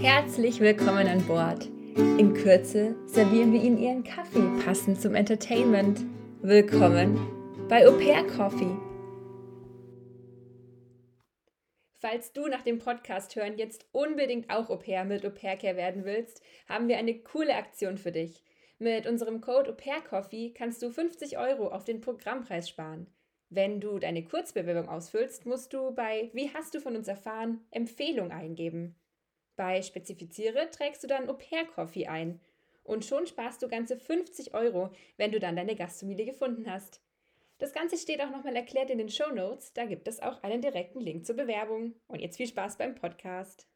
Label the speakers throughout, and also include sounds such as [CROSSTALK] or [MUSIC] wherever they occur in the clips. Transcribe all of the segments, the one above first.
Speaker 1: Herzlich willkommen an Bord. In Kürze servieren wir Ihnen Ihren Kaffee passend zum Entertainment. Willkommen bei Au Pair Coffee. Falls du nach dem Podcast hören jetzt unbedingt auch Au pair mit Au Pair Care werden willst, haben wir eine coole Aktion für dich. Mit unserem Code Au Pair Coffee kannst du 50 Euro auf den Programmpreis sparen. Wenn du deine Kurzbewerbung ausfüllst, musst du bei Wie hast du von uns erfahren? Empfehlung eingeben. Bei Spezifiziere trägst du dann Au pair Coffee ein. Und schon sparst du ganze 50 Euro, wenn du dann deine Gastfamilie gefunden hast. Das Ganze steht auch nochmal erklärt in den Show Notes. Da gibt es auch einen direkten Link zur Bewerbung. Und jetzt viel Spaß beim Podcast.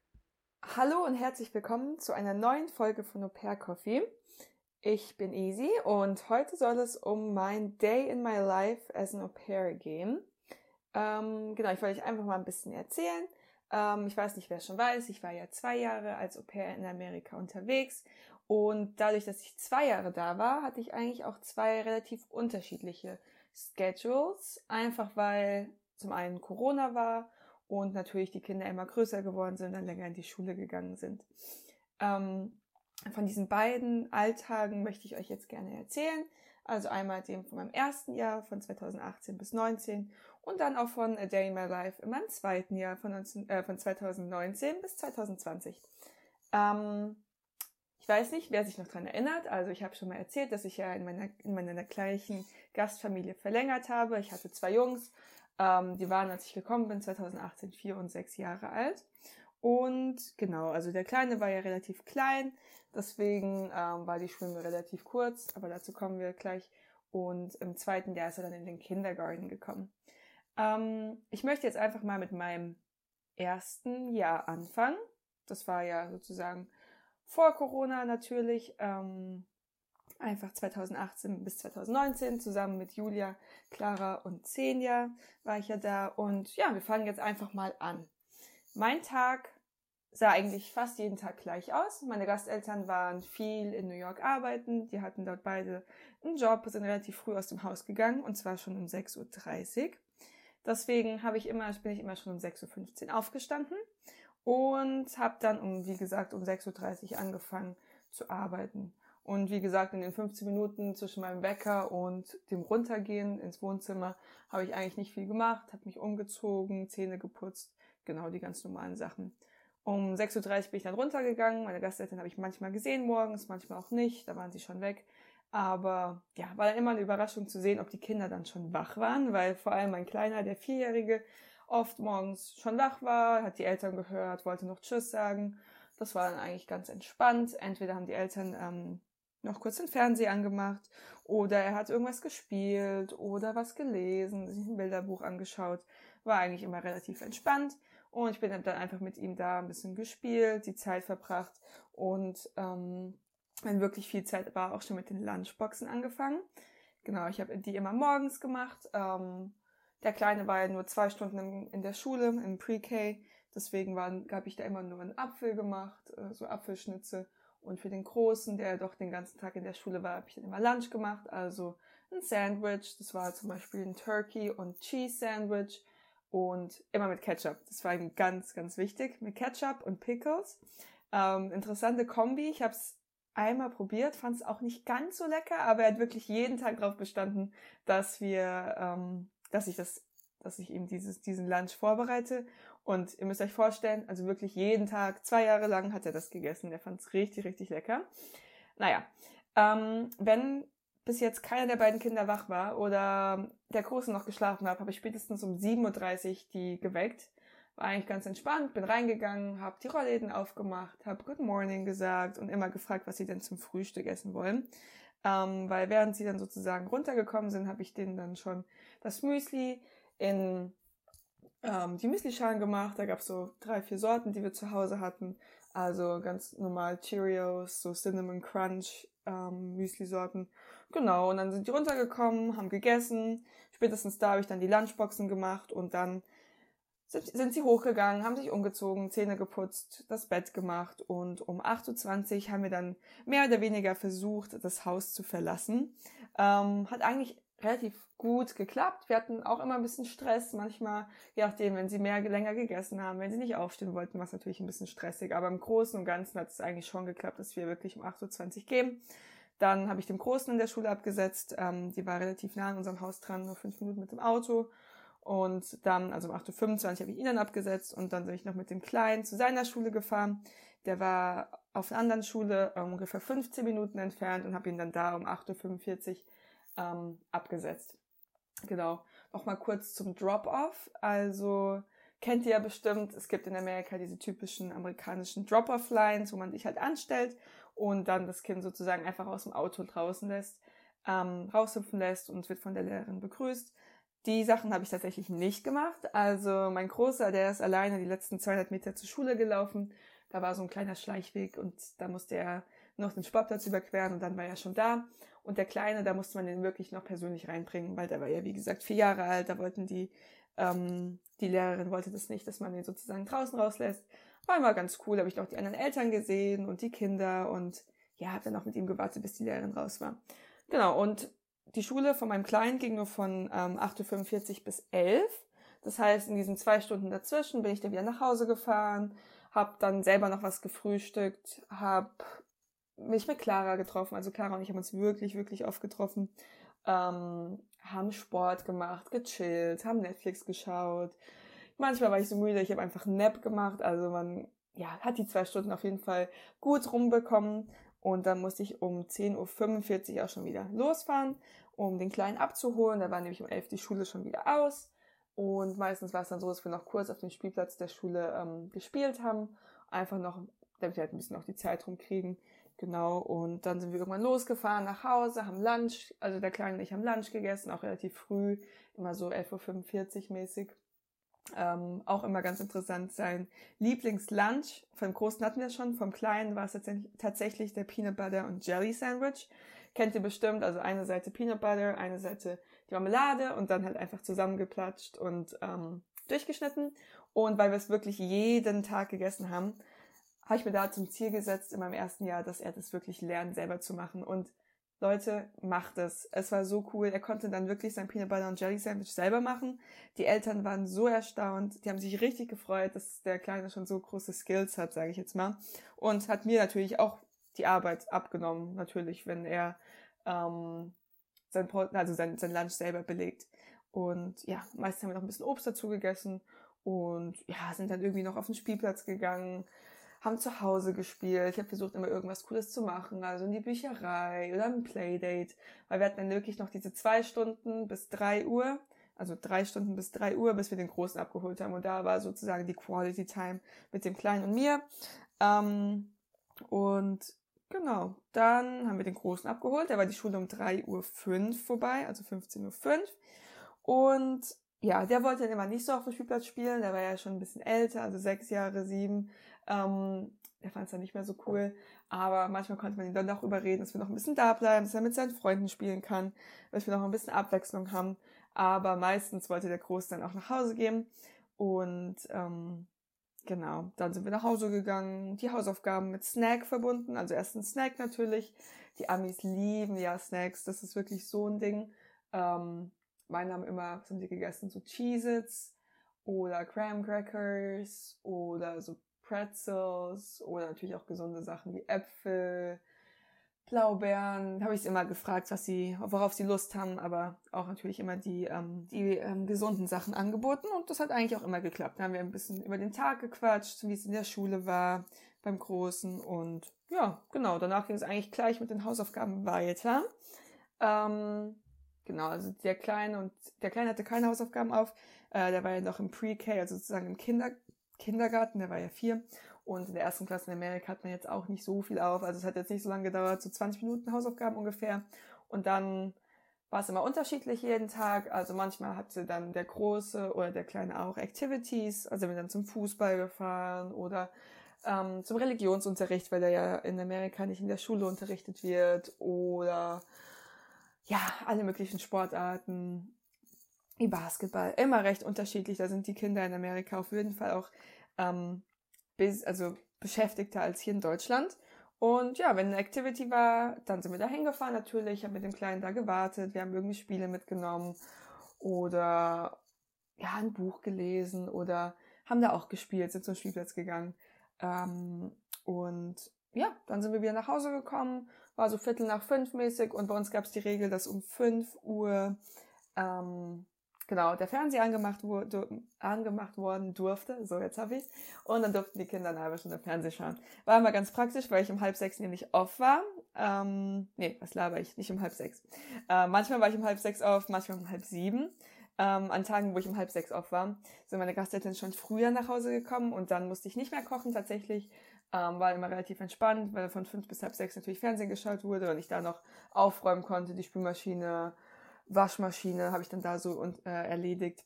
Speaker 2: Hallo und herzlich willkommen zu einer neuen Folge von Au pair Coffee. Ich bin Easy und heute soll es um mein Day in my Life as an Au pair gehen. Ähm, genau, ich wollte euch einfach mal ein bisschen erzählen, ähm, ich weiß nicht, wer es schon weiß, ich war ja zwei Jahre als Au pair in Amerika unterwegs und dadurch, dass ich zwei Jahre da war, hatte ich eigentlich auch zwei relativ unterschiedliche Schedules, einfach weil zum einen Corona war und natürlich die Kinder immer größer geworden sind und dann länger in die Schule gegangen sind. Ähm, von diesen beiden Alltagen möchte ich euch jetzt gerne erzählen. Also einmal dem von meinem ersten Jahr von 2018 bis 2019 und dann auch von A Day in My Life in meinem zweiten Jahr von, 19, äh, von 2019 bis 2020. Ähm, ich weiß nicht, wer sich noch dran erinnert. Also ich habe schon mal erzählt, dass ich ja in meiner, in meiner gleichen Gastfamilie verlängert habe. Ich hatte zwei Jungs. Ähm, die waren, als ich gekommen bin, 2018 vier und sechs Jahre alt. Und genau, also der Kleine war ja relativ klein. Deswegen ähm, war die Schwimme relativ kurz. Aber dazu kommen wir gleich. Und im zweiten Jahr ist er dann in den Kindergarten gekommen. Ähm, ich möchte jetzt einfach mal mit meinem ersten Jahr anfangen. Das war ja sozusagen vor Corona natürlich. Ähm, einfach 2018 bis 2019 zusammen mit Julia, Clara und Senja war ich ja da. Und ja, wir fangen jetzt einfach mal an. Mein Tag sah eigentlich fast jeden Tag gleich aus. Meine Gasteltern waren viel in New York arbeiten. Die hatten dort beide einen Job, sind relativ früh aus dem Haus gegangen und zwar schon um 6.30 Uhr. Deswegen habe ich immer, bin ich immer schon um 6.15 Uhr aufgestanden und habe dann um, wie gesagt, um 6.30 Uhr angefangen zu arbeiten. Und wie gesagt, in den 15 Minuten zwischen meinem Wecker und dem Runtergehen ins Wohnzimmer habe ich eigentlich nicht viel gemacht, habe mich umgezogen, Zähne geputzt, genau die ganz normalen Sachen. Um 6.30 Uhr bin ich dann runtergegangen. Meine Gasteltern habe ich manchmal gesehen morgens, manchmal auch nicht. Da waren sie schon weg. Aber ja, war dann immer eine Überraschung zu sehen, ob die Kinder dann schon wach waren, weil vor allem mein Kleiner, der Vierjährige, oft morgens schon wach war, hat die Eltern gehört, wollte noch Tschüss sagen. Das war dann eigentlich ganz entspannt. Entweder haben die Eltern ähm, noch kurz den Fernseher angemacht oder er hat irgendwas gespielt oder was gelesen, sich ein Bilderbuch angeschaut. War eigentlich immer relativ entspannt. Und ich bin dann einfach mit ihm da ein bisschen gespielt, die Zeit verbracht und ähm, wenn wirklich viel Zeit war, auch schon mit den Lunchboxen angefangen. Genau, ich habe die immer morgens gemacht. Ähm, der Kleine war ja nur zwei Stunden in, in der Schule, im Pre-K. Deswegen habe ich da immer nur einen Apfel gemacht, äh, so Apfelschnitze. Und für den Großen, der doch den ganzen Tag in der Schule war, habe ich dann immer Lunch gemacht. Also ein Sandwich. Das war zum Beispiel ein Turkey und Cheese Sandwich. Und immer mit Ketchup. Das war ihm ganz, ganz wichtig. Mit Ketchup und Pickles. Ähm, interessante Kombi. Ich habe es einmal probiert, fand es auch nicht ganz so lecker, aber er hat wirklich jeden Tag darauf bestanden, dass wir, ähm, dass ich das, dass ich ihm dieses, diesen Lunch vorbereite. Und ihr müsst euch vorstellen, also wirklich jeden Tag, zwei Jahre lang hat er das gegessen. Der fand es richtig, richtig lecker. Naja, ähm, wenn bis jetzt keiner der beiden Kinder wach war oder der Große noch geschlafen hat, habe ich spätestens um 7.30 Uhr die geweckt war eigentlich ganz entspannt, bin reingegangen, habe die Rollläden aufgemacht, habe Good Morning gesagt und immer gefragt, was sie denn zum Frühstück essen wollen. Ähm, weil während sie dann sozusagen runtergekommen sind, habe ich denen dann schon das Müsli in ähm, die Müslischalen gemacht. Da gab es so drei, vier Sorten, die wir zu Hause hatten. Also ganz normal Cheerios, so Cinnamon Crunch ähm, Müsli-Sorten. Genau, und dann sind die runtergekommen, haben gegessen. Spätestens da habe ich dann die Lunchboxen gemacht und dann sind sie hochgegangen, haben sich umgezogen, Zähne geputzt, das Bett gemacht und um 8.20 Uhr haben wir dann mehr oder weniger versucht, das Haus zu verlassen. Ähm, hat eigentlich relativ gut geklappt. Wir hatten auch immer ein bisschen Stress, manchmal, je nachdem, wenn sie mehr länger gegessen haben, wenn sie nicht aufstehen wollten, war es natürlich ein bisschen stressig. Aber im Großen und Ganzen hat es eigentlich schon geklappt, dass wir wirklich um 8.20 Uhr gehen. Dann habe ich dem Großen in der Schule abgesetzt. Ähm, die war relativ nah an unserem Haus dran, nur fünf Minuten mit dem Auto. Und dann, also um 8.25 Uhr habe ich ihn dann abgesetzt und dann bin ich noch mit dem Kleinen zu seiner Schule gefahren. Der war auf einer anderen Schule um, ungefähr 15 Minuten entfernt und habe ihn dann da um 8.45 Uhr ähm, abgesetzt. Genau. Nochmal kurz zum Drop-Off. Also kennt ihr ja bestimmt, es gibt in Amerika diese typischen amerikanischen Drop-Off-Lines, wo man sich halt anstellt und dann das Kind sozusagen einfach aus dem Auto draußen lässt, ähm, raushüpfen lässt und wird von der Lehrerin begrüßt. Die Sachen habe ich tatsächlich nicht gemacht. Also mein Großer, der ist alleine die letzten 200 Meter zur Schule gelaufen. Da war so ein kleiner Schleichweg und da musste er noch den Sportplatz überqueren und dann war er schon da. Und der Kleine, da musste man den wirklich noch persönlich reinbringen, weil der war ja, wie gesagt, vier Jahre alt. Da wollten die, ähm, die Lehrerin wollte das nicht, dass man den sozusagen draußen rauslässt. War immer ganz cool, habe ich noch die anderen Eltern gesehen und die Kinder und ja, habe dann auch mit ihm gewartet, bis die Lehrerin raus war. Genau, und die Schule von meinem Kleinen ging nur von ähm, 8.45 Uhr bis 11 Das heißt, in diesen zwei Stunden dazwischen bin ich dann wieder nach Hause gefahren, habe dann selber noch was gefrühstückt, habe mich mit Clara getroffen. Also Clara und ich haben uns wirklich, wirklich oft getroffen. Ähm, haben Sport gemacht, gechillt, haben Netflix geschaut. Manchmal war ich so müde, ich habe einfach einen Nap gemacht. Also man ja, hat die zwei Stunden auf jeden Fall gut rumbekommen. Und dann musste ich um 10.45 Uhr auch schon wieder losfahren, um den Kleinen abzuholen. Da war nämlich um 11 Uhr die Schule schon wieder aus. Und meistens war es dann so, dass wir noch kurz auf dem Spielplatz der Schule ähm, gespielt haben. Einfach noch, damit wir halt ein bisschen auch die Zeit rumkriegen. Genau, und dann sind wir irgendwann losgefahren nach Hause, haben Lunch, also der Kleine und ich haben Lunch gegessen, auch relativ früh, immer so 11.45 Uhr mäßig. Ähm, auch immer ganz interessant sein Lieblingslunch. Vom Großen hatten wir schon, vom Kleinen war es tatsächlich der Peanut Butter und Jelly Sandwich. Kennt ihr bestimmt, also eine Seite Peanut Butter, eine Seite die Marmelade und dann halt einfach zusammengeplatscht und ähm, durchgeschnitten. Und weil wir es wirklich jeden Tag gegessen haben, habe ich mir da zum Ziel gesetzt in meinem ersten Jahr, dass er das wirklich lernt, selber zu machen. Und Leute, macht es. Es war so cool. Er konnte dann wirklich sein Peanut Butter und Jelly Sandwich selber machen. Die Eltern waren so erstaunt. Die haben sich richtig gefreut, dass der Kleine schon so große Skills hat, sage ich jetzt mal. Und hat mir natürlich auch die Arbeit abgenommen, natürlich, wenn er ähm, sein, also sein, sein Lunch selber belegt. Und ja, meistens haben wir noch ein bisschen Obst dazu gegessen und ja, sind dann irgendwie noch auf den Spielplatz gegangen, haben zu Hause gespielt. Ich habe versucht, immer irgendwas Cooles zu machen, also in die Bücherei oder ein Playdate, weil wir hatten dann wirklich noch diese zwei Stunden bis drei Uhr, also drei Stunden bis drei Uhr, bis wir den Großen abgeholt haben. Und da war sozusagen die Quality Time mit dem Kleinen und mir. Ähm, und genau, dann haben wir den Großen abgeholt. Da war die Schule um 3.05 Uhr vorbei, also 15.05 Uhr. Und ja, der wollte dann immer nicht so auf dem Spielplatz spielen. Der war ja schon ein bisschen älter, also sechs Jahre, sieben. Ähm, er fand es dann nicht mehr so cool. Aber manchmal konnte man ihn dann doch überreden, dass wir noch ein bisschen da bleiben, dass er mit seinen Freunden spielen kann, dass wir noch ein bisschen Abwechslung haben. Aber meistens wollte der Groß dann auch nach Hause gehen. Und ähm, genau, dann sind wir nach Hause gegangen, die Hausaufgaben mit Snack verbunden. Also erst ein Snack natürlich. Die Amis lieben ja Snacks, das ist wirklich so ein Ding. Ähm, meine haben immer, was haben sie gegessen? So Cheez-Its oder Graham Crackers oder so Pretzels oder natürlich auch gesunde Sachen wie Äpfel, Blaubeeren. Habe ich es immer gefragt, was sie, worauf sie Lust haben, aber auch natürlich immer die, ähm, die ähm, gesunden Sachen angeboten und das hat eigentlich auch immer geklappt. Da haben wir ein bisschen über den Tag gequatscht, wie es in der Schule war beim Großen und ja, genau. Danach ging es eigentlich gleich mit den Hausaufgaben weiter. Ähm, genau, also der Kleine und der Kleine hatte keine Hausaufgaben auf. Äh, der war ja noch im Pre-K, also sozusagen im Kinder Kindergarten, der war ja vier. Und in der ersten Klasse in Amerika hat man jetzt auch nicht so viel auf. Also es hat jetzt nicht so lange gedauert, so 20 Minuten Hausaufgaben ungefähr. Und dann war es immer unterschiedlich jeden Tag. Also manchmal hatte dann der Große oder der Kleine auch Activities. Also wir dann zum Fußball gefahren oder ähm, zum Religionsunterricht, weil der ja in Amerika nicht in der Schule unterrichtet wird. Oder ja, alle möglichen Sportarten wie Basketball. Immer recht unterschiedlich. Da sind die Kinder in Amerika auf jeden Fall auch ähm, bis, also beschäftigter als hier in Deutschland. Und ja, wenn eine Activity war, dann sind wir da hingefahren natürlich, ich habe mit dem Kleinen da gewartet, wir haben irgendwie Spiele mitgenommen oder ja, ein Buch gelesen oder haben da auch gespielt, sind zum Spielplatz gegangen. Ähm, und ja, dann sind wir wieder nach Hause gekommen, war so Viertel nach fünf mäßig und bei uns gab es die Regel, dass um fünf Uhr ähm, genau der Fernseher angemacht, wurde, angemacht worden durfte. So, jetzt habe ich Und dann durften die Kinder eine halbe Stunde Fernsehen schauen. War immer ganz praktisch, weil ich um halb sechs nämlich off war. Ähm, nee, was laber ich? Nicht um halb sechs. Äh, manchmal war ich um halb sechs auf, manchmal um halb sieben. Ähm, an Tagen, wo ich um halb sechs auf war, sind meine Gasteltern schon früher nach Hause gekommen und dann musste ich nicht mehr kochen tatsächlich. Ähm, war immer relativ entspannt, weil von fünf bis halb sechs natürlich Fernsehen geschaut wurde und ich da noch aufräumen konnte, die Spülmaschine, Waschmaschine habe ich dann da so und, äh, erledigt.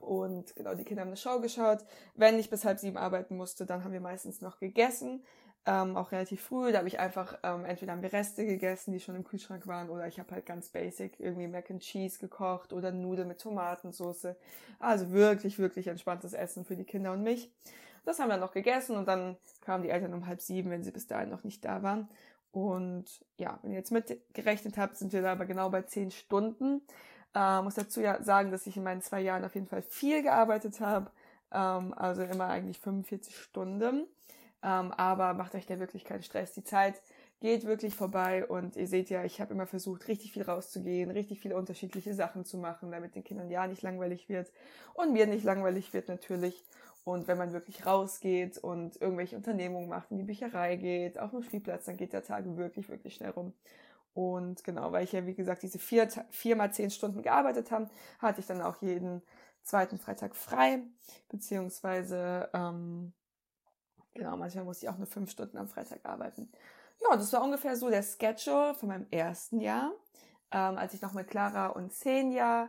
Speaker 2: Und genau, die Kinder haben eine Show geschaut. Wenn ich bis halb sieben arbeiten musste, dann haben wir meistens noch gegessen ähm, auch relativ früh. Da habe ich einfach, ähm, entweder haben wir Reste gegessen, die schon im Kühlschrank waren, oder ich habe halt ganz basic irgendwie Mac and Cheese gekocht oder Nudeln mit Tomatensauce. Also wirklich, wirklich entspanntes Essen für die Kinder und mich. Das haben wir noch gegessen und dann kamen die Eltern um halb sieben, wenn sie bis dahin noch nicht da waren. Und ja, wenn ihr jetzt mitgerechnet habt, sind wir da aber genau bei zehn Stunden. Äh, muss dazu ja sagen, dass ich in meinen zwei Jahren auf jeden Fall viel gearbeitet habe. Ähm, also immer eigentlich 45 Stunden. Ähm, aber macht euch da wirklich keinen Stress. Die Zeit geht wirklich vorbei und ihr seht ja, ich habe immer versucht, richtig viel rauszugehen, richtig viele unterschiedliche Sachen zu machen, damit den Kindern ja nicht langweilig wird und mir nicht langweilig wird natürlich. Und wenn man wirklich rausgeht und irgendwelche Unternehmungen macht, in die Bücherei geht, auf dem Spielplatz, dann geht der Tag wirklich, wirklich schnell rum. Und genau, weil ich ja, wie gesagt, diese vier, vier mal zehn Stunden gearbeitet habe, hatte ich dann auch jeden zweiten Freitag frei, beziehungsweise ähm, Genau, manchmal musste ich auch nur fünf Stunden am Freitag arbeiten. Ja, das war ungefähr so der Schedule von meinem ersten Jahr, ähm, als ich noch mit Clara und Senja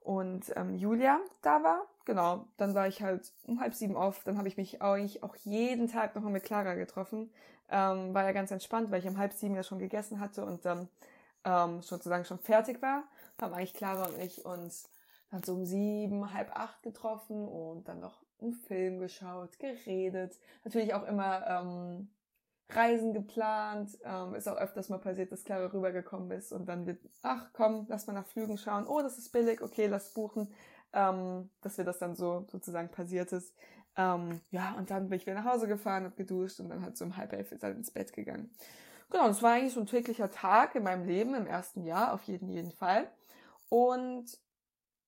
Speaker 2: und ähm, Julia da war. Genau, dann war ich halt um halb sieben auf. Dann habe ich mich eigentlich auch jeden Tag nochmal mit Clara getroffen. Ähm, war ja ganz entspannt, weil ich um halb sieben ja schon gegessen hatte und dann ähm, sozusagen schon fertig war. Haben eigentlich Clara und ich uns dann so um sieben, halb acht getroffen und dann noch einen Film geschaut, geredet, natürlich auch immer ähm, Reisen geplant. Ähm, ist auch öfters mal passiert, dass Clara rübergekommen ist und dann wird, ach komm, lass mal nach Flügen schauen. Oh, das ist billig, okay, lass buchen. Ähm, dass wir das dann so sozusagen passiert ist. Ähm, ja, und dann bin ich wieder nach Hause gefahren, hab geduscht und dann halt so um halb elf dann ins Bett gegangen. Genau, das war eigentlich so ein täglicher Tag in meinem Leben im ersten Jahr, auf jeden, jeden Fall. Und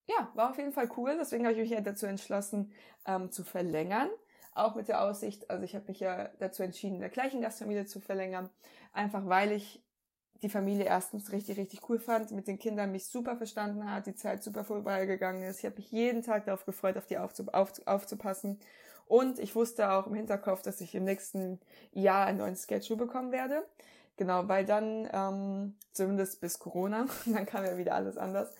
Speaker 2: ja, war auf jeden Fall cool. Deswegen habe ich mich ja dazu entschlossen, ähm, zu verlängern. Auch mit der Aussicht, also ich habe mich ja dazu entschieden, in der gleichen Gastfamilie zu verlängern. Einfach weil ich die Familie erstens richtig, richtig cool fand, mit den Kindern mich super verstanden hat, die Zeit super vorbeigegangen ist. Ich habe mich jeden Tag darauf gefreut, auf die aufzup auf, aufzupassen. Und ich wusste auch im Hinterkopf, dass ich im nächsten Jahr einen neuen Schedule bekommen werde. Genau, weil dann, ähm, zumindest bis Corona, [LAUGHS] dann kam ja wieder alles anders,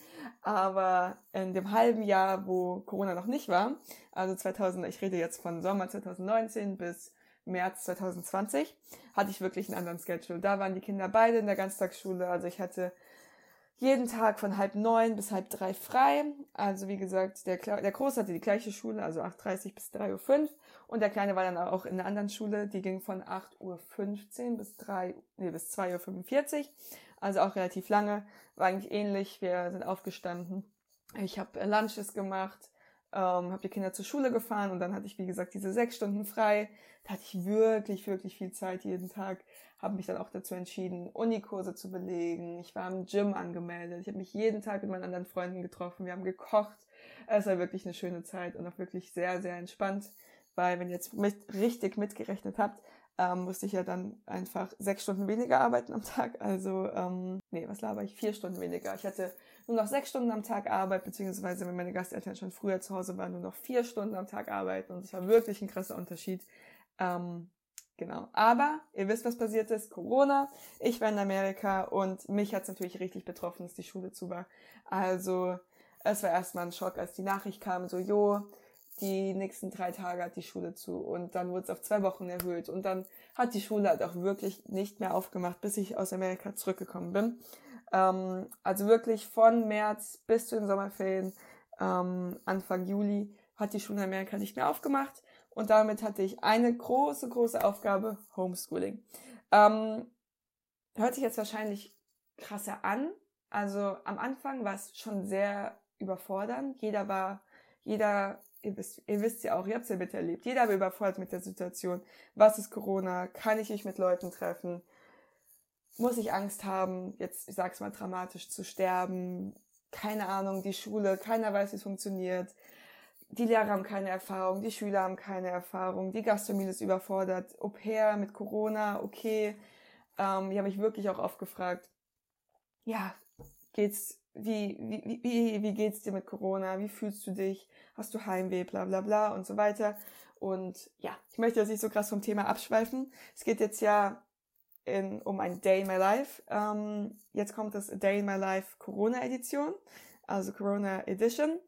Speaker 2: aber in dem halben Jahr, wo Corona noch nicht war, also 2000, ich rede jetzt von Sommer 2019 bis März 2020, hatte ich wirklich einen anderen Schedule. Da waren die Kinder beide in der Ganztagsschule. Also ich hatte jeden Tag von halb neun bis halb drei frei. Also wie gesagt, der, der Große hatte die gleiche Schule, also 8.30 bis 3.05 Uhr. Und der Kleine war dann auch in einer anderen Schule, die ging von 8.15 Uhr bis, 3, nee, bis 2.45 Uhr also auch relativ lange. War eigentlich ähnlich. Wir sind aufgestanden. Ich habe Lunches gemacht, ähm, habe die Kinder zur Schule gefahren und dann hatte ich, wie gesagt, diese sechs Stunden frei. Da hatte ich wirklich, wirklich viel Zeit jeden Tag. Habe mich dann auch dazu entschieden, Unikurse zu belegen. Ich war im Gym angemeldet. Ich habe mich jeden Tag mit meinen anderen Freunden getroffen. Wir haben gekocht. Es war wirklich eine schöne Zeit und auch wirklich sehr, sehr entspannt. Weil, wenn ihr jetzt mit, richtig mitgerechnet habt, ähm, musste ich ja dann einfach sechs Stunden weniger arbeiten am Tag. Also, ähm, nee, was laber ich? Vier Stunden weniger. Ich hatte nur noch sechs Stunden am Tag Arbeit, beziehungsweise wenn meine Gasteltern schon früher zu Hause waren, nur noch vier Stunden am Tag arbeiten. Und es war wirklich ein krasser Unterschied. Ähm, genau. Aber ihr wisst, was passiert ist. Corona. Ich war in Amerika und mich hat es natürlich richtig betroffen, dass die Schule zu war. Also, es war erstmal ein Schock, als die Nachricht kam, so, jo, die nächsten drei Tage hat die Schule zu und dann wurde es auf zwei Wochen erhöht und dann hat die Schule halt auch wirklich nicht mehr aufgemacht, bis ich aus Amerika zurückgekommen bin. Ähm, also wirklich von März bis zu den Sommerferien, ähm, Anfang Juli, hat die Schule in Amerika nicht mehr aufgemacht und damit hatte ich eine große, große Aufgabe, Homeschooling. Ähm, hört sich jetzt wahrscheinlich krasser an. Also am Anfang war es schon sehr überfordernd. Jeder war, jeder, ihr wisst, ihr wisst ja auch, ihr habt es ja miterlebt, jeder war überfordert mit der Situation. Was ist Corona? Kann ich mich mit Leuten treffen? Muss ich Angst haben, jetzt, ich sag's mal dramatisch, zu sterben? Keine Ahnung, die Schule, keiner weiß, wie es funktioniert. Die Lehrer haben keine Erfahrung, die Schüler haben keine Erfahrung, die Gastronomie ist überfordert. Au pair mit Corona, okay. Ähm, ich habe mich wirklich auch oft gefragt, ja, geht's, wie, wie, wie, wie geht's dir mit Corona? Wie fühlst du dich? Hast du Heimweh? Bla, bla, bla und so weiter. Und ja, ich möchte jetzt nicht so krass vom Thema abschweifen. Es geht jetzt ja in, um ein Day in My Life. Ähm, jetzt kommt das Day in My Life Corona Edition, also Corona Edition.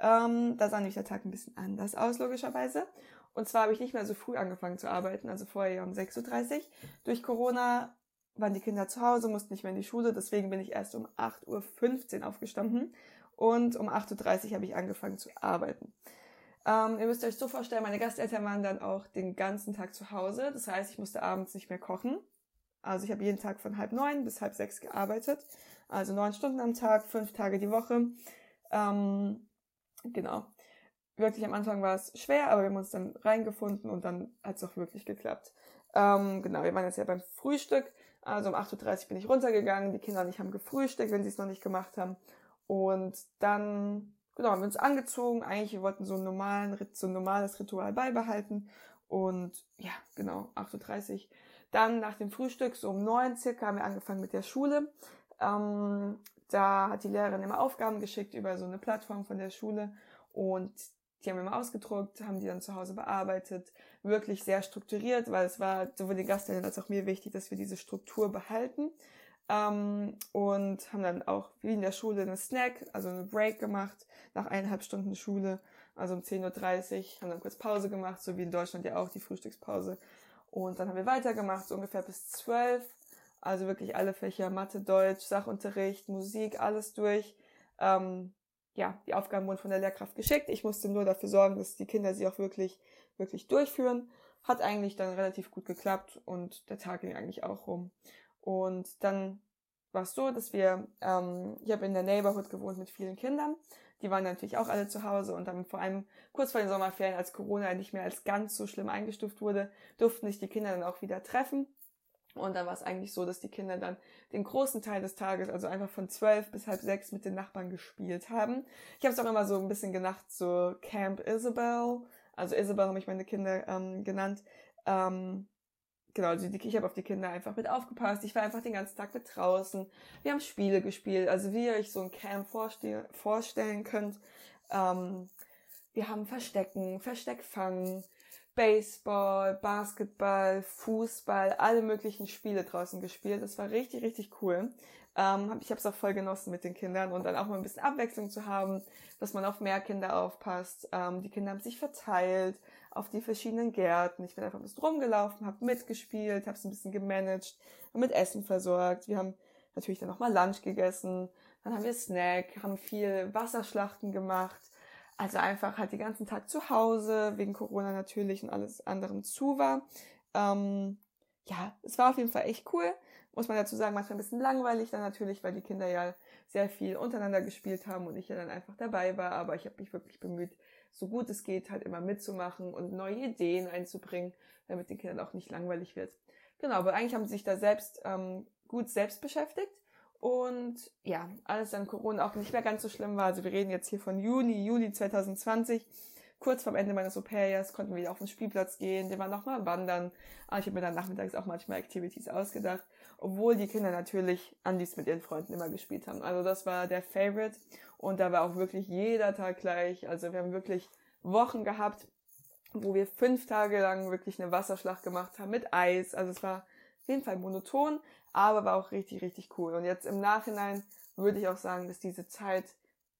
Speaker 2: Ähm, da sah nämlich der Tag ein bisschen anders aus, logischerweise. Und zwar habe ich nicht mehr so früh angefangen zu arbeiten, also vorher um 6.30 Uhr. Durch Corona waren die Kinder zu Hause, mussten nicht mehr in die Schule, deswegen bin ich erst um 8.15 Uhr aufgestanden und um 8.30 Uhr habe ich angefangen zu arbeiten. Ähm, ihr müsst euch so vorstellen, meine Gasteltern waren dann auch den ganzen Tag zu Hause. Das heißt, ich musste abends nicht mehr kochen. Also ich habe jeden Tag von halb neun bis halb sechs gearbeitet. Also neun Stunden am Tag, fünf Tage die Woche. Ähm, genau. Wirklich am Anfang war es schwer, aber wir haben uns dann reingefunden und dann hat es auch wirklich geklappt. Ähm, genau, wir waren jetzt ja beim Frühstück. Also um 8.30 Uhr bin ich runtergegangen. Die Kinder und ich haben gefrühstückt, wenn sie es noch nicht gemacht haben. Und dann, genau, haben wir uns angezogen. Eigentlich, wir wollten so, einen normalen, so ein normales Ritual beibehalten. Und ja, genau, 8.30 Uhr. Dann nach dem Frühstück, so um neun circa, haben wir angefangen mit der Schule. Ähm, da hat die Lehrerin immer Aufgaben geschickt über so eine Plattform von der Schule. Und die haben wir immer ausgedruckt, haben die dann zu Hause bearbeitet. Wirklich sehr strukturiert, weil es war sowohl den Gasteltern als auch mir wichtig, dass wir diese Struktur behalten. Ähm, und haben dann auch wie in der Schule eine Snack, also eine Break gemacht nach eineinhalb Stunden Schule, also um 10.30 Uhr, haben dann kurz Pause gemacht, so wie in Deutschland ja auch die Frühstückspause. Und dann haben wir weitergemacht, so ungefähr bis 12. Also wirklich alle Fächer, Mathe, Deutsch, Sachunterricht, Musik, alles durch. Ähm, ja, die Aufgaben wurden von der Lehrkraft geschickt. Ich musste nur dafür sorgen, dass die Kinder sie auch wirklich, wirklich durchführen. Hat eigentlich dann relativ gut geklappt und der Tag ging eigentlich auch rum. Und dann war es so, dass wir, ähm, ich habe in der Neighborhood gewohnt mit vielen Kindern. Die waren natürlich auch alle zu Hause und dann vor allem kurz vor den Sommerferien, als Corona nicht mehr als ganz so schlimm eingestuft wurde, durften sich die Kinder dann auch wieder treffen. Und dann war es eigentlich so, dass die Kinder dann den großen Teil des Tages, also einfach von zwölf bis halb sechs mit den Nachbarn gespielt haben. Ich habe es auch immer so ein bisschen gedacht, so Camp Isabel. Also Isabel habe ich meine Kinder ähm, genannt. Ähm, genau, ich habe auf die Kinder einfach mit aufgepasst. Ich war einfach den ganzen Tag mit draußen. Wir haben Spiele gespielt, also wie ihr euch so ein Camp vorste vorstellen könnt. Ähm, wir haben Verstecken, Versteckfangen, Baseball, Basketball, Fußball, alle möglichen Spiele draußen gespielt. Das war richtig, richtig cool. Ähm, ich habe es auch voll genossen mit den Kindern und dann auch mal ein bisschen Abwechslung zu haben, dass man auf mehr Kinder aufpasst. Ähm, die Kinder haben sich verteilt auf die verschiedenen Gärten. Ich bin einfach ein bisschen rumgelaufen, habe mitgespielt, habe es ein bisschen gemanagt, mit Essen versorgt. Wir haben natürlich dann nochmal Lunch gegessen, dann haben wir Snack, haben viel Wasserschlachten gemacht also einfach halt den ganzen Tag zu Hause, wegen Corona natürlich und alles anderem zu war. Ähm, ja, es war auf jeden Fall echt cool. Muss man dazu sagen, manchmal ein bisschen langweilig dann natürlich, weil die Kinder ja sehr viel untereinander gespielt haben und ich ja dann einfach dabei war. Aber ich habe mich wirklich bemüht, so gut es geht, halt immer mitzumachen und neue Ideen einzubringen, damit den Kindern auch nicht langweilig wird. Genau, aber eigentlich haben sie sich da selbst ähm, gut selbst beschäftigt. Und ja, alles dann Corona auch nicht mehr ganz so schlimm war. Also wir reden jetzt hier von Juni, Juli 2020. Kurz vorm Ende meines Au-pair-Jahres konnten wir wieder auf den Spielplatz gehen. Wir waren nochmal wandern. Aber ich habe mir dann nachmittags auch manchmal Activities ausgedacht. Obwohl die Kinder natürlich an dies mit ihren Freunden immer gespielt haben. Also das war der Favorite. Und da war auch wirklich jeder Tag gleich. Also wir haben wirklich Wochen gehabt, wo wir fünf Tage lang wirklich eine Wasserschlacht gemacht haben mit Eis. Also es war auf jeden Fall monoton, aber war auch richtig, richtig cool. Und jetzt im Nachhinein würde ich auch sagen, dass diese Zeit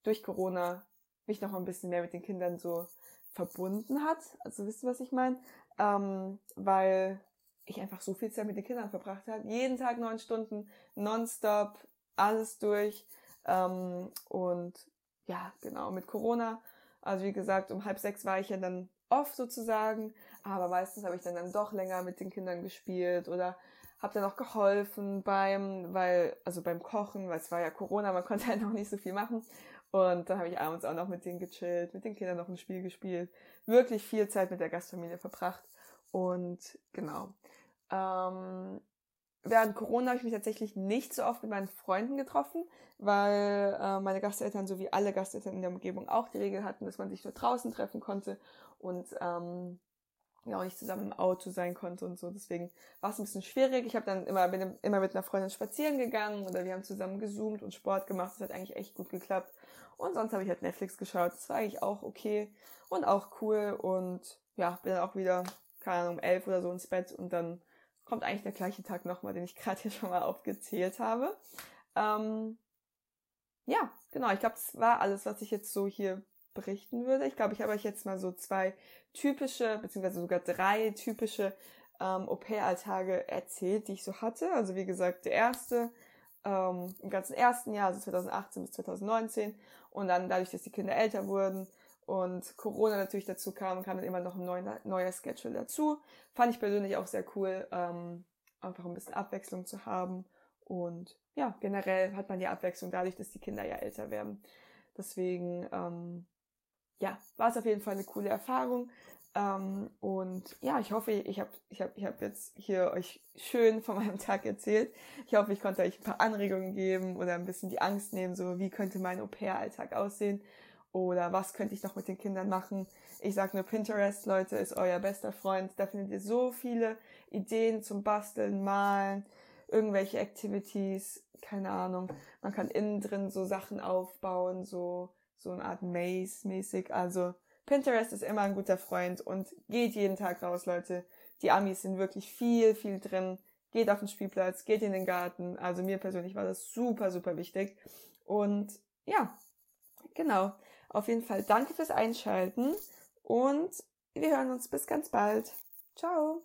Speaker 2: durch Corona mich noch ein bisschen mehr mit den Kindern so verbunden hat. Also wisst ihr, was ich meine? Ähm, weil ich einfach so viel Zeit mit den Kindern verbracht habe. Jeden Tag neun Stunden, nonstop, alles durch. Ähm, und ja, genau, mit Corona. Also wie gesagt, um halb sechs war ich ja dann off sozusagen. Aber meistens habe ich dann, dann doch länger mit den Kindern gespielt oder habe dann auch geholfen beim, weil, also beim Kochen, weil es war ja Corona, man [LAUGHS] konnte halt noch nicht so viel machen. Und dann habe ich abends auch noch mit denen gechillt, mit den Kindern noch ein Spiel gespielt. Wirklich viel Zeit mit der Gastfamilie verbracht. Und genau. Ähm, während Corona habe ich mich tatsächlich nicht so oft mit meinen Freunden getroffen, weil äh, meine Gasteltern sowie alle Gasteltern in der Umgebung auch die Regel hatten, dass man sich nur draußen treffen konnte und ähm, ja auch nicht zusammen im Auto sein konnte und so. Deswegen war es ein bisschen schwierig. Ich habe dann immer, bin immer mit einer Freundin spazieren gegangen oder wir haben zusammen gezoomt und Sport gemacht. Das hat eigentlich echt gut geklappt. Und sonst habe ich halt Netflix geschaut. Das war eigentlich auch okay und auch cool. Und ja, bin dann auch wieder, keine Ahnung, um elf oder so ins Bett und dann kommt eigentlich der gleiche Tag nochmal, den ich gerade hier schon mal aufgezählt habe. Ähm, ja, genau. Ich glaube, das war alles, was ich jetzt so hier berichten würde. Ich glaube, ich habe euch jetzt mal so zwei typische, beziehungsweise sogar drei typische ähm, Au-pair-Alltage erzählt, die ich so hatte. Also wie gesagt, der erste ähm, im ganzen ersten Jahr, also 2018 bis 2019. Und dann dadurch, dass die Kinder älter wurden und Corona natürlich dazu kam, kam dann immer noch ein neuer, neuer Schedule dazu. Fand ich persönlich auch sehr cool, ähm, einfach ein bisschen Abwechslung zu haben. Und ja, generell hat man die Abwechslung dadurch, dass die Kinder ja älter werden. Deswegen ähm, ja, war es auf jeden Fall eine coole Erfahrung. Ähm, und ja, ich hoffe, ich habe ich hab, ich hab jetzt hier euch schön von meinem Tag erzählt. Ich hoffe, ich konnte euch ein paar Anregungen geben oder ein bisschen die Angst nehmen, so wie könnte mein Au-pair-Alltag aussehen oder was könnte ich noch mit den Kindern machen. Ich sage nur Pinterest, Leute, ist euer bester Freund. Da findet ihr so viele Ideen zum Basteln, Malen, irgendwelche Activities, keine Ahnung. Man kann innen drin so Sachen aufbauen, so so eine Art Maze-mäßig. Also Pinterest ist immer ein guter Freund und geht jeden Tag raus, Leute. Die Amis sind wirklich viel, viel drin. Geht auf den Spielplatz, geht in den Garten. Also mir persönlich war das super, super wichtig. Und ja, genau. Auf jeden Fall danke fürs Einschalten und wir hören uns bis ganz bald. Ciao.